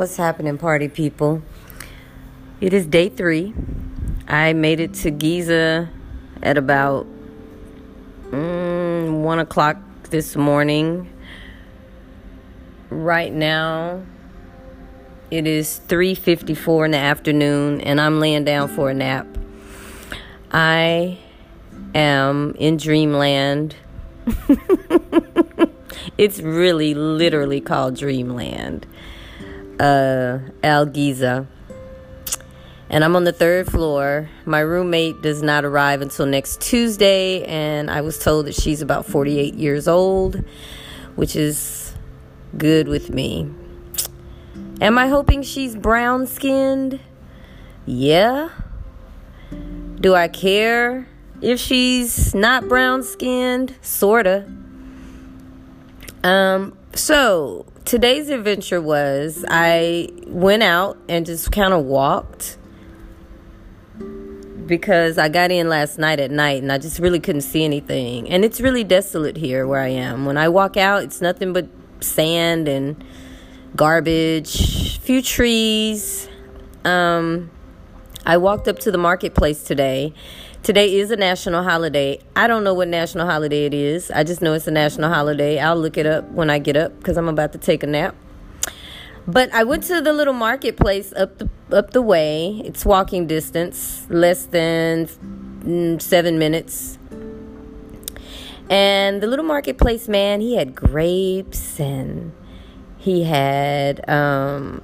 What's happening, party people? It is day three. I made it to Giza at about mm, one o'clock this morning. Right now, it is 3:54 in the afternoon, and I'm laying down for a nap. I am in dreamland. it's really, literally called dreamland. Uh, Al Giza and I'm on the third floor. My roommate does not arrive until next Tuesday, and I was told that she's about 48 years old, which is good with me. Am I hoping she's brown skinned? Yeah. Do I care if she's not brown skinned? Sorta. Um, so today's adventure was I went out and just kind of walked because I got in last night at night and I just really couldn't see anything. And it's really desolate here where I am. When I walk out, it's nothing but sand and garbage, few trees. Um, I walked up to the marketplace today. Today is a national holiday. I don't know what national holiday it is. I just know it's a national holiday. I'll look it up when I get up because I'm about to take a nap. But I went to the little marketplace up the up the way. It's walking distance, less than mm, seven minutes. And the little marketplace man, he had grapes and he had um,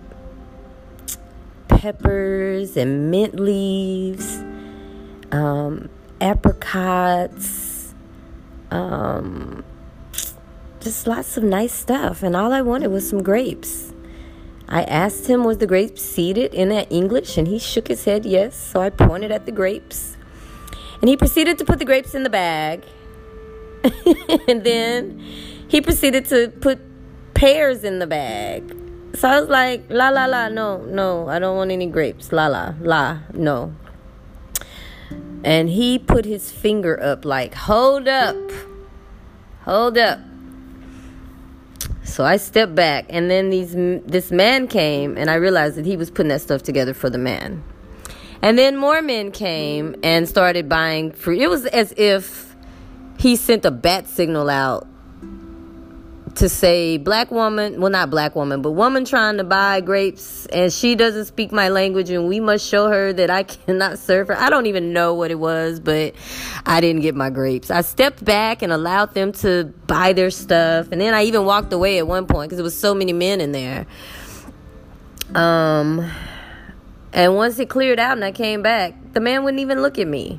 peppers and mint leaves, um, apricots, um, just lots of nice stuff. And all I wanted was some grapes. I asked him, was the grapes seeded in that English? And he shook his head, yes. So I pointed at the grapes. And he proceeded to put the grapes in the bag. and then he proceeded to put pears in the bag. So I was like, la la la, no, no, I don't want any grapes. La la, la, no. And he put his finger up, like, hold up, hold up. So I stepped back, and then these this man came, and I realized that he was putting that stuff together for the man. And then more men came and started buying fruit. It was as if he sent a bat signal out to say black woman well not black woman but woman trying to buy grapes and she doesn't speak my language and we must show her that i cannot serve her. I don't even know what it was but i didn't get my grapes. I stepped back and allowed them to buy their stuff and then i even walked away at one point because there was so many men in there. Um and once it cleared out and i came back the man wouldn't even look at me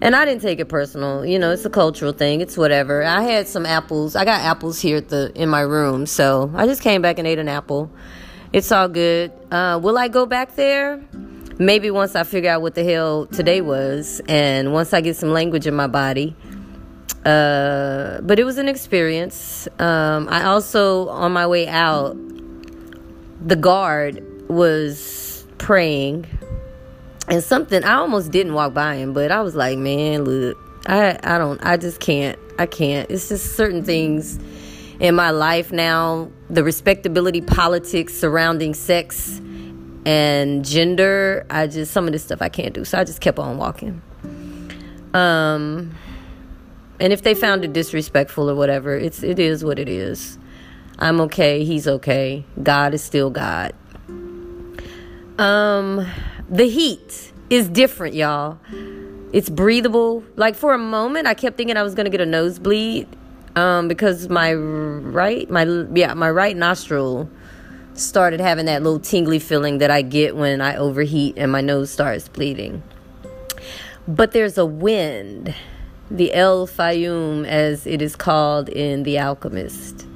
and I didn't take it personal. You know, it's a cultural thing. It's whatever. I had some apples. I got apples here at the in my room, so I just came back and ate an apple. It's all good. Uh, will I go back there? Maybe once I figure out what the hell today was, and once I get some language in my body. Uh, but it was an experience. Um, I also, on my way out, the guard was praying and something I almost didn't walk by him, but I was like, man, look, I I don't I just can't. I can't. It's just certain things in my life now, the respectability politics surrounding sex and gender, I just some of this stuff I can't do. So I just kept on walking. Um and if they found it disrespectful or whatever, it's it is what it is. I'm okay, he's okay. God is still God. Um the heat is different, y'all. It's breathable. Like for a moment, I kept thinking I was gonna get a nosebleed um, because my right, my yeah, my right nostril started having that little tingly feeling that I get when I overheat and my nose starts bleeding. But there's a wind, the El Fayum, as it is called in The Alchemist.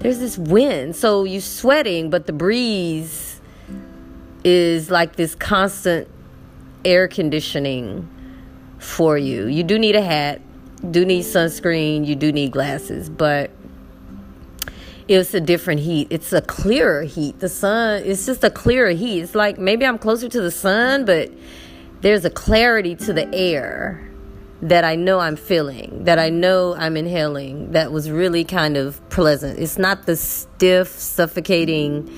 There's this wind, so you're sweating, but the breeze is like this constant air conditioning for you. You do need a hat, do need sunscreen, you do need glasses, but it's a different heat. It's a clearer heat. The sun, it's just a clearer heat. It's like maybe I'm closer to the sun, but there's a clarity to the air that I know I'm feeling, that I know I'm inhaling, that was really kind of pleasant. It's not the stiff, suffocating,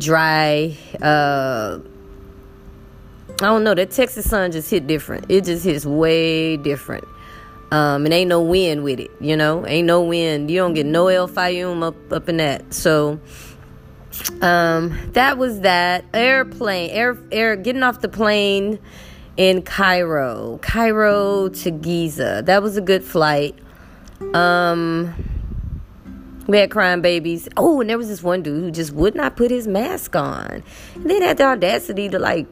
dry. Uh, I don't know. That Texas sun just hit different. It just hits way different. Um, and ain't no wind with it, you know. Ain't no wind. You don't get no El Fayum up up in that. So, um, that was that airplane. Air air getting off the plane in Cairo, Cairo to Giza. That was a good flight. Um, we had crying babies. Oh, and there was this one dude who just would not put his mask on, and then had the audacity to like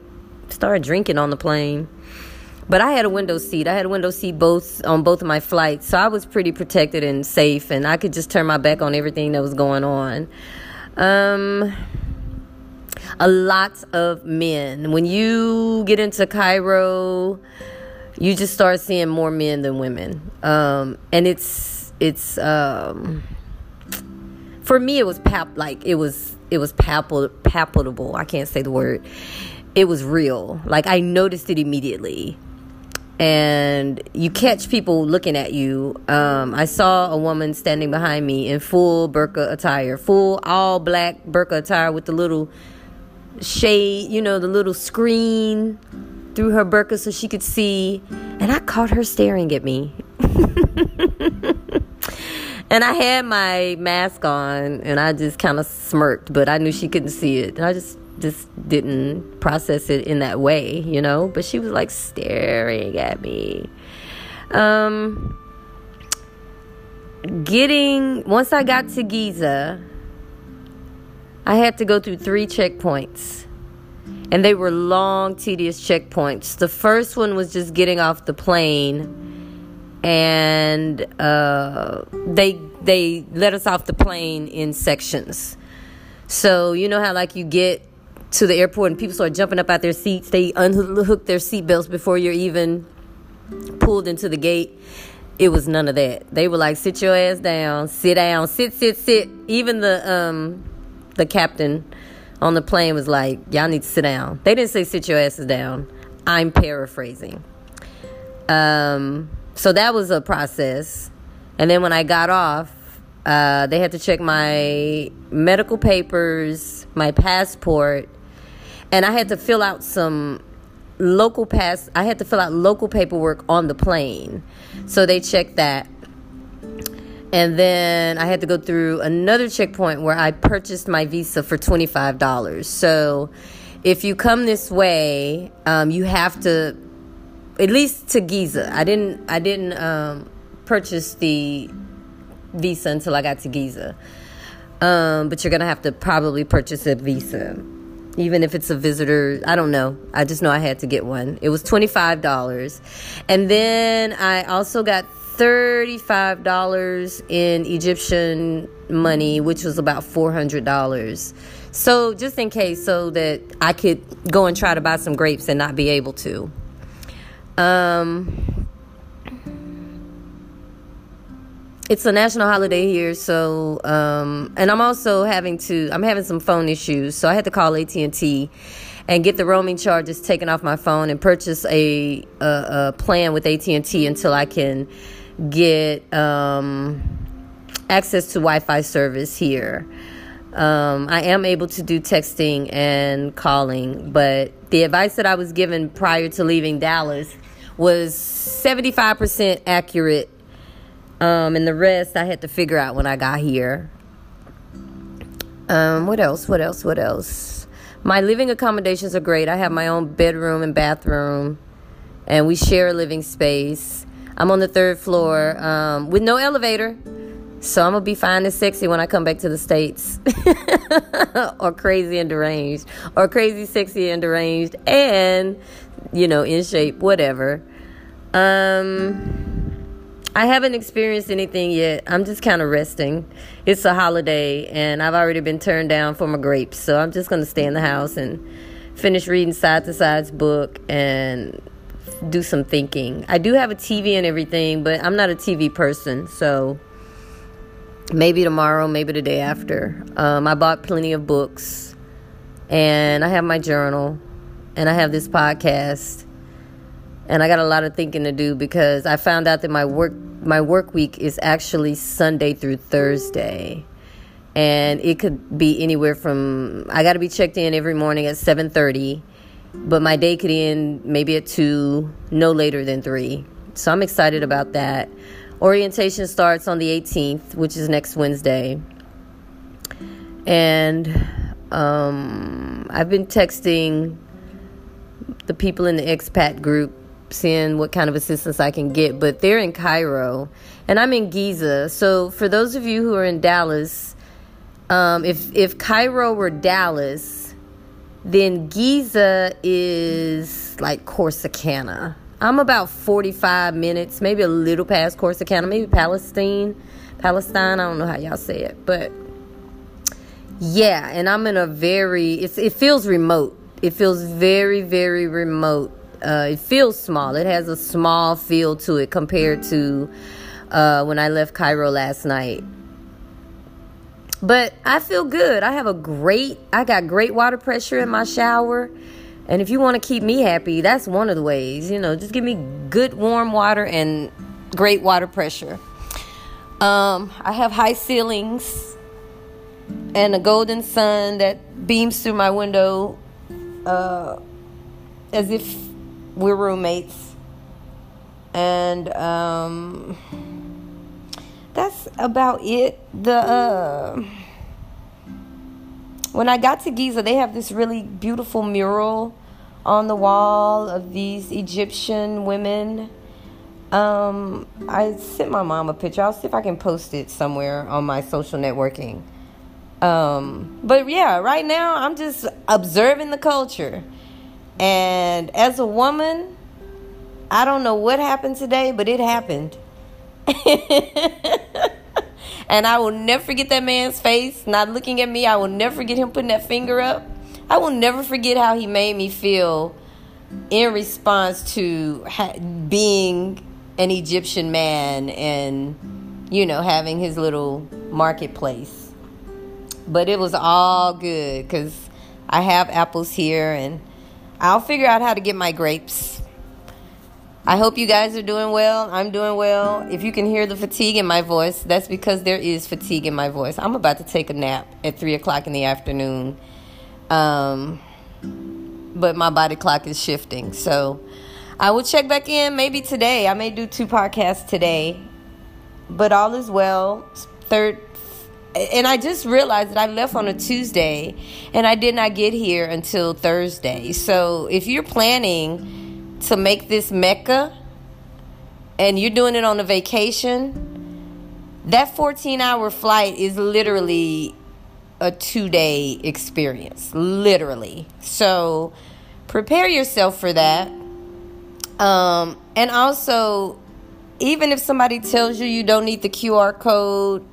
start drinking on the plane. But I had a window seat. I had a window seat both on both of my flights, so I was pretty protected and safe, and I could just turn my back on everything that was going on. Um, a lot of men. When you get into Cairo, you just start seeing more men than women, um, and it's it's um, for me it was pap like it was it was palpable. I can't say the word. It was real. Like I noticed it immediately and you catch people looking at you. Um, I saw a woman standing behind me in full burqa attire, full all black burqa attire with the little shade, you know, the little screen through her burqa so she could see. And I caught her staring at me. and I had my mask on and I just kind of smirked, but I knew she couldn't see it. And I just just didn't process it in that way, you know. But she was like staring at me. Um, getting once I got to Giza, I had to go through three checkpoints. And they were long, tedious checkpoints. The first one was just getting off the plane, and uh, they they let us off the plane in sections. So you know how like you get to the airport and people start jumping up out their seats. They unhook their seatbelts before you're even pulled into the gate. It was none of that. They were like, "Sit your ass down, sit down, sit, sit, sit." Even the um, the captain on the plane was like, "Y'all need to sit down." They didn't say, "Sit your asses down." I'm paraphrasing. Um, so that was a process, and then when I got off, uh, they had to check my medical papers, my passport, and I had to fill out some local pass I had to fill out local paperwork on the plane. So they checked that. And then I had to go through another checkpoint where I purchased my visa for $25. So if you come this way, um, you have to at least to Giza. I didn't I didn't um, purchase the visa until I got to Giza. Um, but you're gonna have to probably purchase a visa even if it's a visitor. I don't know. I just know I had to get one. It was $25. And then I also got $35 in Egyptian money, which was about $400. So, just in case, so that I could go and try to buy some grapes and not be able to. Um, it's a national holiday here so um, and i'm also having to i'm having some phone issues so i had to call at&t and get the roaming charges taken off my phone and purchase a, a, a plan with at&t until i can get um, access to wi-fi service here. Um, i am able to do texting and calling but the advice that i was given prior to leaving dallas was 75% accurate um, and the rest I had to figure out when I got here. Um, what else? What else? What else? My living accommodations are great. I have my own bedroom and bathroom, and we share a living space. I'm on the third floor um, with no elevator. So I'm gonna be fine and sexy when I come back to the States. or crazy and deranged. Or crazy, sexy and deranged and, you know, in shape, whatever. Um I haven't experienced anything yet. I'm just kind of resting. It's a holiday, and I've already been turned down for my grapes, so I'm just going to stay in the house and finish reading Side to Side's book and do some thinking. I do have a TV and everything, but I'm not a TV person, so maybe tomorrow, maybe the day after. Um, I bought plenty of books, and I have my journal, and I have this podcast and I got a lot of thinking to do because I found out that my work my work week is actually Sunday through Thursday. and it could be anywhere from I got to be checked in every morning at 7:30, but my day could end maybe at 2, no later than 3. So I'm excited about that. Orientation starts on the 18th, which is next Wednesday. And um, I've been texting the people in the expat group, seeing what kind of assistance I can get. But they're in Cairo, and I'm in Giza. So for those of you who are in Dallas, um, if if Cairo were Dallas, then Giza is like Corsicana. I'm about 45 minutes, maybe a little past Corsicana, maybe Palestine, Palestine. I don't know how y'all say it, but yeah, and I'm in a very it feels remote. It feels very very remote. Uh, it feels small. It has a small feel to it compared to uh, when I left Cairo last night. But I feel good. I have a great I got great water pressure in my shower. And if you want to keep me happy, that's one of the ways. You know, just give me good warm water and great water pressure. Um, I have high ceilings and a golden sun that beams through my window uh, as if we're roommates. And um, that's about it. The uh, when I got to Giza, they have this really beautiful mural on the wall of these Egyptian women. Um, I sent my mom a picture. I'll see if I can post it somewhere on my social networking. Um, but yeah, right now I'm just observing the culture. And as a woman, I don't know what happened today, but it happened. and I will never forget that man's face not looking at me. I will never forget him putting that finger up. I will never forget how he made me feel in response to ha- being an Egyptian man and, you know, having his little marketplace but it was all good because I have apples here and I'll figure out how to get my grapes. I hope you guys are doing well. I'm doing well. If you can hear the fatigue in my voice, that's because there is fatigue in my voice. I'm about to take a nap at 3 o'clock in the afternoon. Um, but my body clock is shifting. So I will check back in maybe today. I may do two podcasts today. But all is well. Third and I just realized that I left on a Tuesday and I did not get here until Thursday. So if you're planning to make this Mecca and you're doing it on a vacation, that 14 hour flight is literally a two day experience. Literally. So prepare yourself for that. Um, and also, even if somebody tells you you don't need the QR code,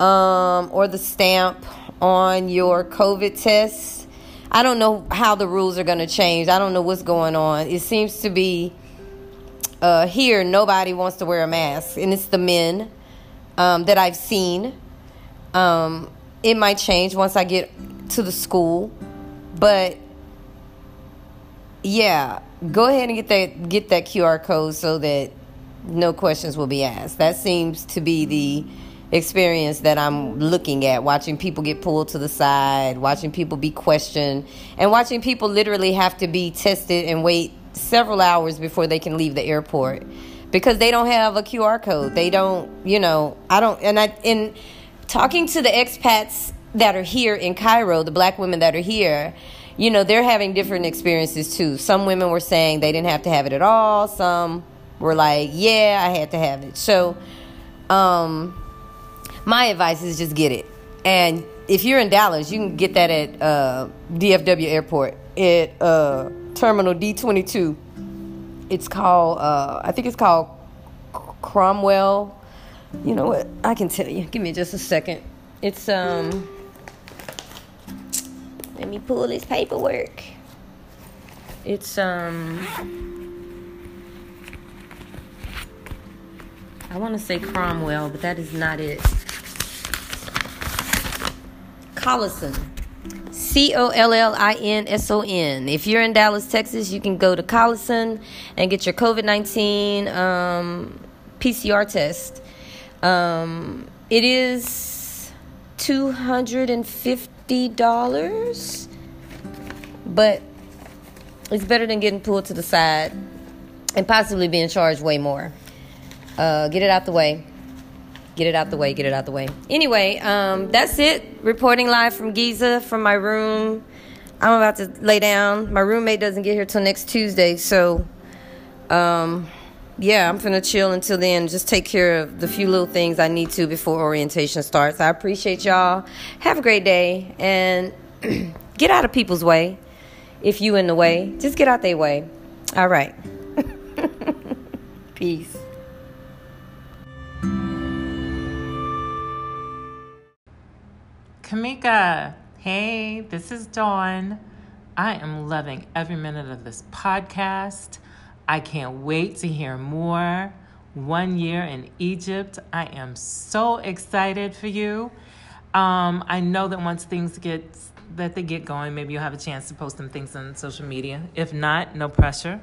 um, or the stamp on your COVID test. I don't know how the rules are going to change. I don't know what's going on. It seems to be uh, here nobody wants to wear a mask, and it's the men um, that I've seen. Um, it might change once I get to the school, but yeah, go ahead and get that get that QR code so that no questions will be asked. That seems to be the experience that I'm looking at, watching people get pulled to the side, watching people be questioned, and watching people literally have to be tested and wait several hours before they can leave the airport because they don't have a QR code. They don't, you know, I don't, and I, in talking to the expats that are here in Cairo, the black women that are here, you know, they're having different experiences too. Some women were saying they didn't have to have it at all. Some were like, yeah, I had to have it. So, um, my advice is just get it. And if you're in Dallas, you can get that at uh, DFW Airport at uh, Terminal D22. It's called, uh, I think it's called Cromwell. You know what? I can tell you. Give me just a second. It's, um, let me pull this paperwork. It's, um, I want to say Cromwell, but that is not it. Collinson. C O L L I N S O N. If you're in Dallas, Texas, you can go to Collinson and get your COVID 19 um, PCR test. Um, it is $250. But it's better than getting pulled to the side and possibly being charged way more. Uh, get it out the way. Get it out the way. Get it out the way. Anyway, um, that's it. Reporting live from Giza from my room. I'm about to lay down. My roommate doesn't get here till next Tuesday, so um, yeah, I'm gonna chill until then. Just take care of the few little things I need to before orientation starts. I appreciate y'all. Have a great day and get out of people's way. If you in the way, just get out their way. All right. Peace. Kamika, hey, this is Dawn. I am loving every minute of this podcast. I can't wait to hear more. One year in Egypt. I am so excited for you. Um, I know that once things get that they get going, maybe you'll have a chance to post some things on social media. If not, no pressure.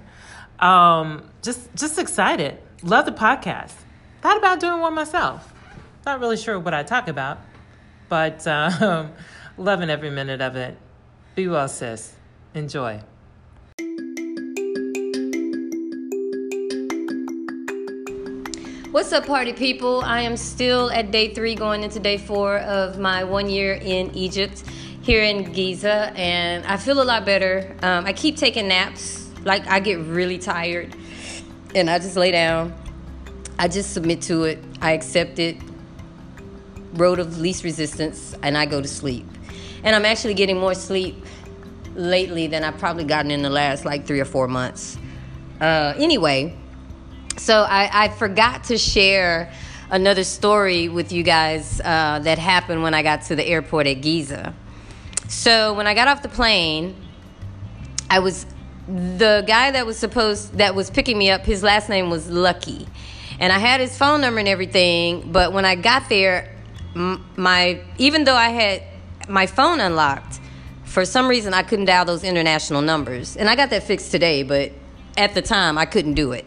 Um, just just excited. Love the podcast. Thought about doing one myself. Not really sure what I talk about, but um, loving every minute of it. Be well, sis. Enjoy. What's up, party people? I am still at day three, going into day four of my one year in Egypt here in Giza, and I feel a lot better. Um, I keep taking naps, like, I get really tired, and I just lay down. I just submit to it, I accept it, road of least resistance, and I go to sleep. And I'm actually getting more sleep lately than I've probably gotten in the last like three or four months. Uh, anyway, so I, I forgot to share another story with you guys uh, that happened when I got to the airport at Giza. So when I got off the plane, I was the guy that was supposed that was picking me up. His last name was Lucky, and I had his phone number and everything. But when I got there, my even though I had my phone unlocked, for some reason I couldn't dial those international numbers, and I got that fixed today. But at the time, I couldn't do it.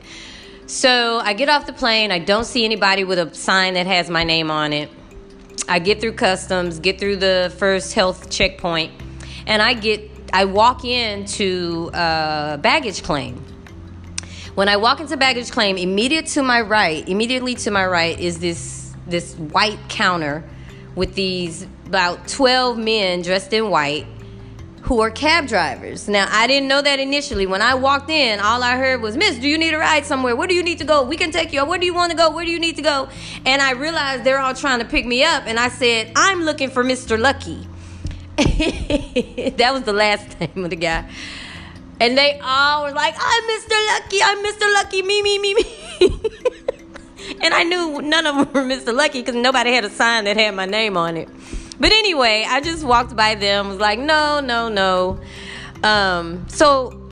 So I get off the plane. I don't see anybody with a sign that has my name on it. I get through customs, get through the first health checkpoint, and I get I walk into uh, baggage claim. When I walk into baggage claim, immediate to my right, immediately to my right is this this white counter with these about 12 men dressed in white who are cab drivers. Now, I didn't know that initially. When I walked in, all I heard was, Miss, do you need a ride somewhere? Where do you need to go? We can take you. Where do you want to go? Where do you need to go? And I realized they're all trying to pick me up. And I said, I'm looking for Mr. Lucky. that was the last name of the guy. And they all were like, I'm Mr. Lucky. I'm Mr. Lucky. Me, me, me, me. and I knew none of them were Mr. Lucky because nobody had a sign that had my name on it. But anyway, I just walked by them, was like, no, no, no. Um, so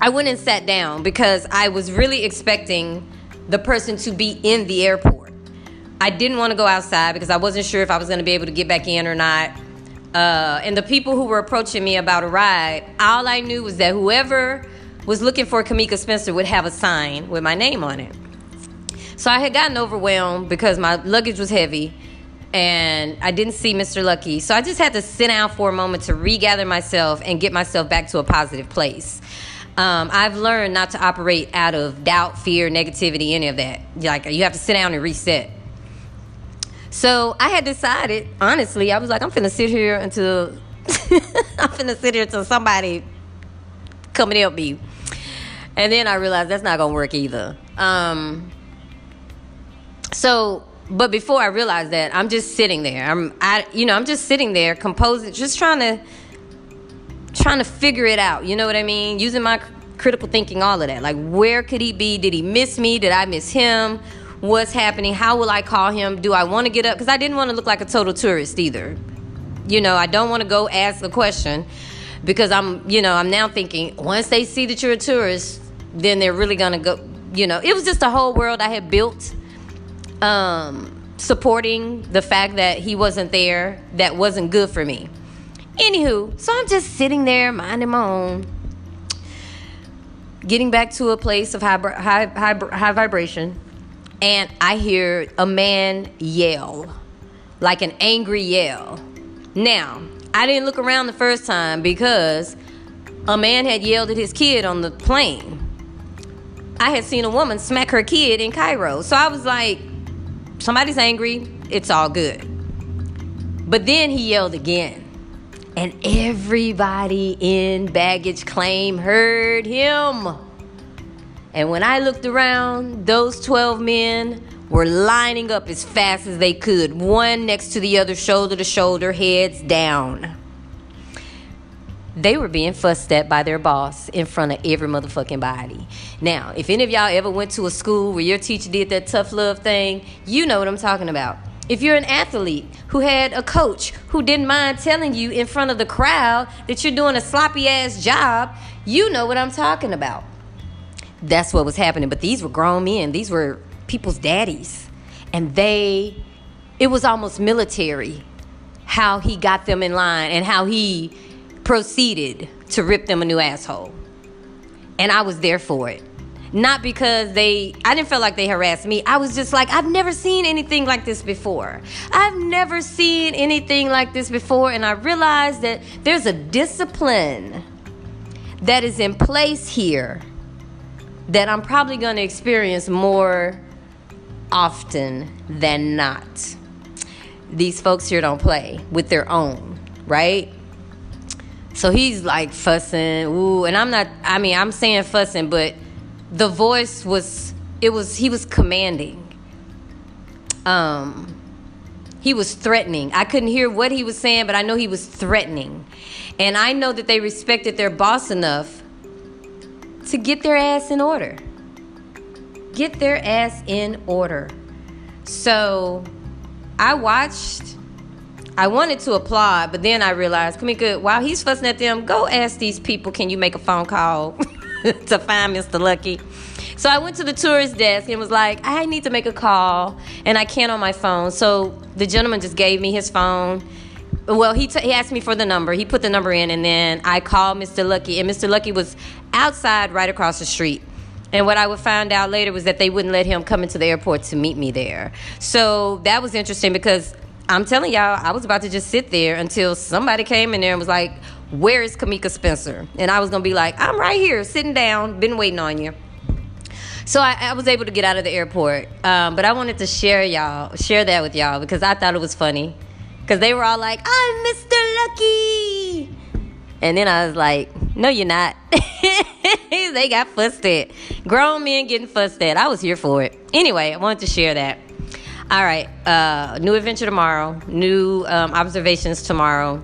I went and sat down because I was really expecting the person to be in the airport. I didn't want to go outside because I wasn't sure if I was going to be able to get back in or not. Uh, and the people who were approaching me about a ride, all I knew was that whoever was looking for Kamika Spencer would have a sign with my name on it. So I had gotten overwhelmed because my luggage was heavy and I didn't see Mr. Lucky. So I just had to sit down for a moment to regather myself and get myself back to a positive place. Um, I've learned not to operate out of doubt, fear, negativity, any of that. Like you have to sit down and reset. So I had decided, honestly, I was like, I'm finna sit here until I'm finna sit here until somebody come and help me. And then I realized that's not gonna work either. Um, so but before I realized that, I'm just sitting there. I'm, I, you know, I'm just sitting there, composing, just trying to, trying to figure it out. You know what I mean? Using my critical thinking, all of that. Like, where could he be? Did he miss me? Did I miss him? What's happening? How will I call him? Do I want to get up? Because I didn't want to look like a total tourist either. You know, I don't want to go ask a question because I'm, you know, I'm now thinking once they see that you're a tourist, then they're really gonna go. You know, it was just a whole world I had built um, supporting the fact that he wasn't there that wasn't good for me. Anywho, so I'm just sitting there minding my own, getting back to a place of high, high, high, high vibration, and I hear a man yell. like an angry yell. Now, I didn't look around the first time because a man had yelled at his kid on the plane. I had seen a woman smack her kid in Cairo. So I was like, somebody's angry, it's all good. But then he yelled again. And everybody in baggage claim heard him. And when I looked around, those 12 men were lining up as fast as they could, one next to the other, shoulder to shoulder, heads down. They were being fussed at by their boss in front of every motherfucking body. Now, if any of y'all ever went to a school where your teacher did that tough love thing, you know what I'm talking about. If you're an athlete who had a coach who didn't mind telling you in front of the crowd that you're doing a sloppy ass job, you know what I'm talking about. That's what was happening. But these were grown men, these were people's daddies. And they, it was almost military how he got them in line and how he proceeded to rip them a new asshole. And I was there for it. Not because they, I didn't feel like they harassed me. I was just like, I've never seen anything like this before. I've never seen anything like this before. And I realized that there's a discipline that is in place here that I'm probably going to experience more often than not. These folks here don't play with their own, right? So he's like fussing, ooh, and I'm not, I mean, I'm saying fussing, but the voice was, it was, he was commanding. Um, he was threatening. I couldn't hear what he was saying, but I know he was threatening. And I know that they respected their boss enough to get their ass in order. Get their ass in order. So I watched, I wanted to applaud, but then I realized, Kamika, while he's fussing at them, go ask these people, can you make a phone call to find Mr. Lucky? So I went to the tourist desk and was like, I need to make a call, and I can't on my phone. So the gentleman just gave me his phone. Well, he, t- he asked me for the number. He put the number in, and then I called Mr. Lucky, and Mr. Lucky was outside right across the street. And what I would find out later was that they wouldn't let him come into the airport to meet me there. So that was interesting because I'm telling y'all, I was about to just sit there until somebody came in there and was like, Where is Kamika Spencer? And I was gonna be like, I'm right here, sitting down, been waiting on you. So I, I was able to get out of the airport. Um, but I wanted to share y'all, share that with y'all because I thought it was funny. Because they were all like, I'm Mr. Lucky. And then I was like, no, you're not. they got fussed at. Grown men getting fussed at. I was here for it. Anyway, I wanted to share that. All right. Uh, new adventure tomorrow. New um, observations tomorrow.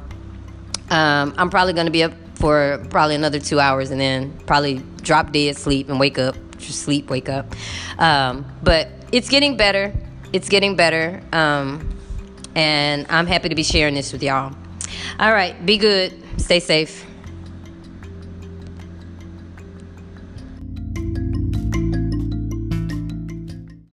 Um, I'm probably going to be up for probably another two hours and then probably drop dead, sleep, and wake up. Just sleep, wake up. Um, but it's getting better. It's getting better. Um, and I'm happy to be sharing this with y'all. All right. Be good. Stay safe.